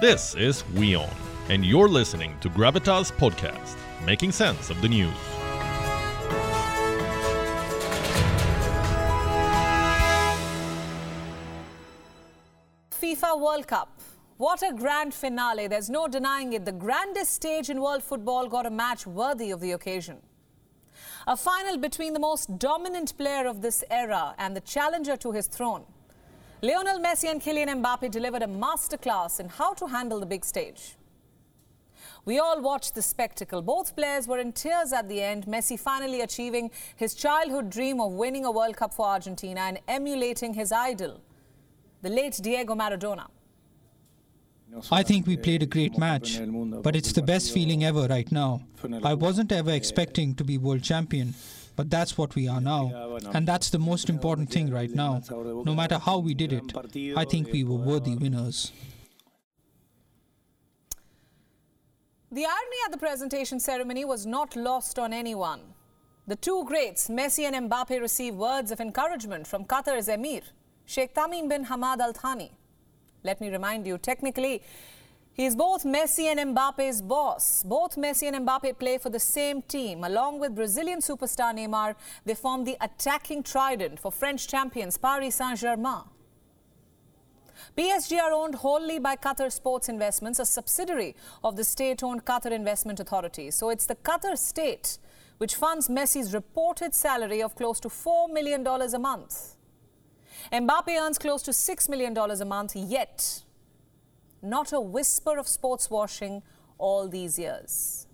This is WION, and you're listening to Gravitas Podcast, making sense of the news. FIFA World Cup. What a grand finale. There's no denying it. The grandest stage in world football got a match worthy of the occasion. A final between the most dominant player of this era and the challenger to his throne. Lionel Messi and Kylian Mbappe delivered a masterclass in how to handle the big stage. We all watched the spectacle. Both players were in tears at the end. Messi finally achieving his childhood dream of winning a World Cup for Argentina and emulating his idol, the late Diego Maradona. I think we played a great match, but it's the best feeling ever right now. I wasn't ever expecting to be world champion, but that's what we are now. And that's the most important thing right now. No matter how we did it, I think we were worthy winners. The irony at the presentation ceremony was not lost on anyone. The two greats, Messi and Mbappe, received words of encouragement from Qatar's emir, Sheikh Tamim bin Hamad Al Thani. Let me remind you, technically, he is both Messi and Mbappe's boss. Both Messi and Mbappe play for the same team. Along with Brazilian superstar Neymar, they form the attacking trident for French champions Paris Saint-Germain. PSG are owned wholly by Qatar Sports Investments, a subsidiary of the state-owned Qatar Investment Authority. So it's the Qatar state which funds Messi's reported salary of close to $4 million a month. Mbappe earns close to $6 million a month, yet not a whisper of sports washing all these years.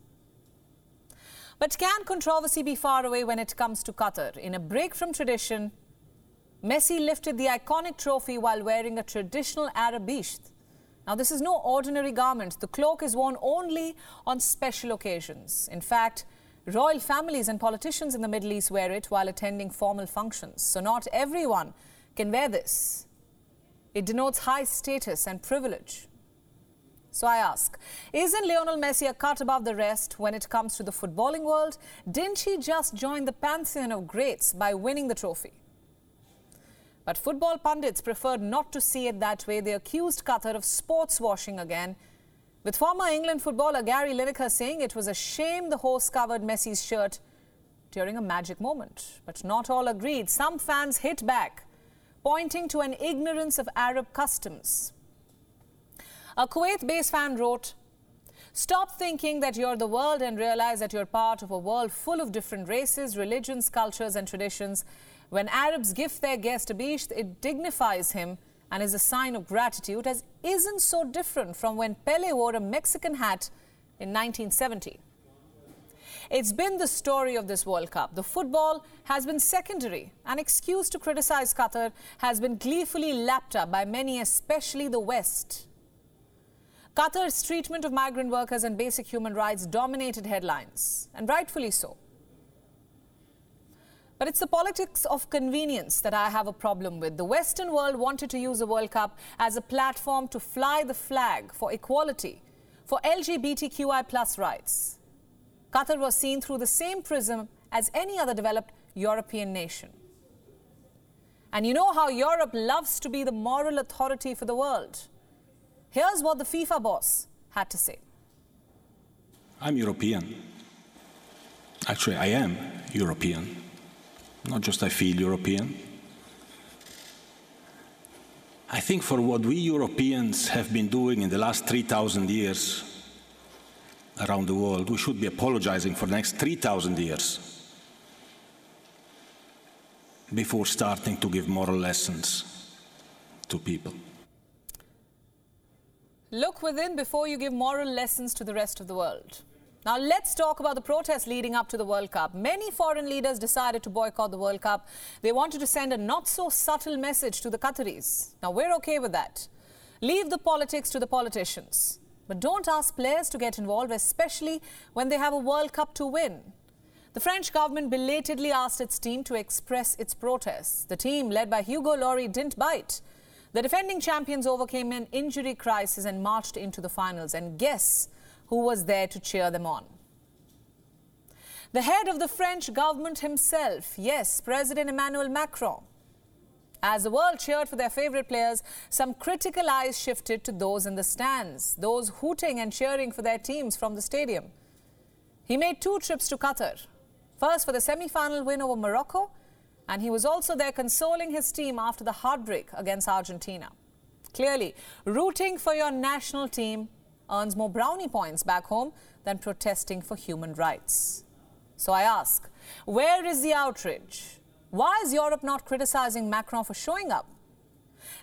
But can controversy be far away when it comes to Qatar? In a break from tradition, Messi lifted the iconic trophy while wearing a traditional Arab bisht. Now, this is no ordinary garment. The cloak is worn only on special occasions. In fact, royal families and politicians in the Middle East wear it while attending formal functions. So, not everyone can wear this. It denotes high status and privilege. So I ask, isn't Lionel Messi a cut above the rest when it comes to the footballing world? Didn't he just join the pantheon of greats by winning the trophy? But football pundits preferred not to see it that way. They accused Qatar of sports washing again, with former England footballer Gary Lineker saying it was a shame the horse covered Messi's shirt during a magic moment. But not all agreed. Some fans hit back, pointing to an ignorance of Arab customs. A Kuwait based fan wrote, Stop thinking that you're the world and realize that you're part of a world full of different races, religions, cultures, and traditions. When Arabs gift their guest a bisht, it dignifies him and is a sign of gratitude, as isn't so different from when Pele wore a Mexican hat in 1970. It's been the story of this World Cup. The football has been secondary. An excuse to criticize Qatar has been gleefully lapped up by many, especially the West. Qatar's treatment of migrant workers and basic human rights dominated headlines, and rightfully so. But it's the politics of convenience that I have a problem with. The Western world wanted to use the World Cup as a platform to fly the flag for equality, for LGBTQI plus rights. Qatar was seen through the same prism as any other developed European nation. And you know how Europe loves to be the moral authority for the world. Here's what the FIFA boss had to say. I'm European. Actually, I am European. Not just I feel European. I think for what we Europeans have been doing in the last 3,000 years around the world, we should be apologizing for the next 3,000 years before starting to give moral lessons to people. Look within before you give moral lessons to the rest of the world. Now, let's talk about the protests leading up to the World Cup. Many foreign leaders decided to boycott the World Cup. They wanted to send a not so subtle message to the Qataris. Now, we're okay with that. Leave the politics to the politicians. But don't ask players to get involved, especially when they have a World Cup to win. The French government belatedly asked its team to express its protests. The team, led by Hugo Lloris, didn't bite. The defending champions overcame an injury crisis and marched into the finals. And guess who was there to cheer them on? The head of the French government himself, yes, President Emmanuel Macron. As the world cheered for their favorite players, some critical eyes shifted to those in the stands, those hooting and cheering for their teams from the stadium. He made two trips to Qatar. First for the semi-final win over Morocco, and he was also there consoling his team after the heartbreak against Argentina. Clearly, rooting for your national team earns more brownie points back home than protesting for human rights. So I ask, where is the outrage? Why is Europe not criticizing Macron for showing up?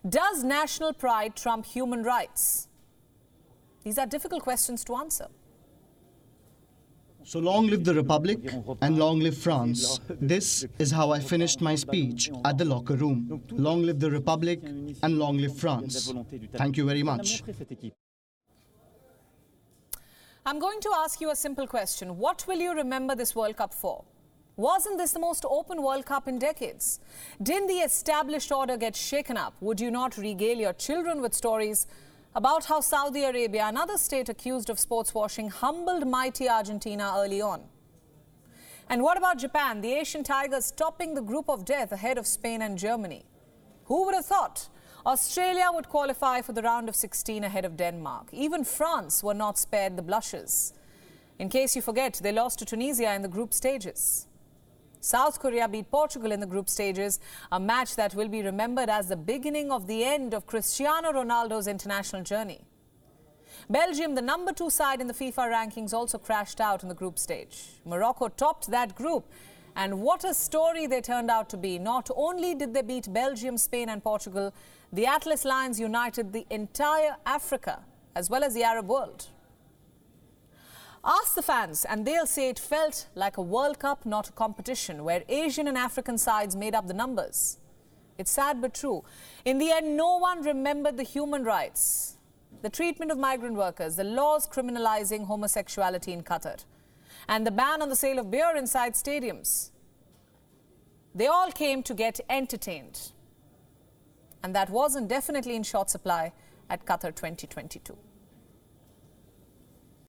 Does national pride trump human rights? These are difficult questions to answer. So long live the Republic and long live France. This is how I finished my speech at the locker room. Long live the Republic and long live France. Thank you very much. I'm going to ask you a simple question. What will you remember this World Cup for? Wasn't this the most open World Cup in decades? Didn't the established order get shaken up? Would you not regale your children with stories about how Saudi Arabia, another state accused of sports washing, humbled mighty Argentina early on. And what about Japan, the Asian Tigers topping the group of death ahead of Spain and Germany? Who would have thought Australia would qualify for the round of 16 ahead of Denmark? Even France were not spared the blushes. In case you forget, they lost to Tunisia in the group stages. South Korea beat Portugal in the group stages, a match that will be remembered as the beginning of the end of Cristiano Ronaldo's international journey. Belgium, the number two side in the FIFA rankings, also crashed out in the group stage. Morocco topped that group. And what a story they turned out to be. Not only did they beat Belgium, Spain, and Portugal, the Atlas Lions united the entire Africa as well as the Arab world. Ask the fans, and they'll say it felt like a World Cup, not a competition, where Asian and African sides made up the numbers. It's sad but true. In the end, no one remembered the human rights, the treatment of migrant workers, the laws criminalizing homosexuality in Qatar, and the ban on the sale of beer inside stadiums. They all came to get entertained. And that wasn't definitely in short supply at Qatar 2022.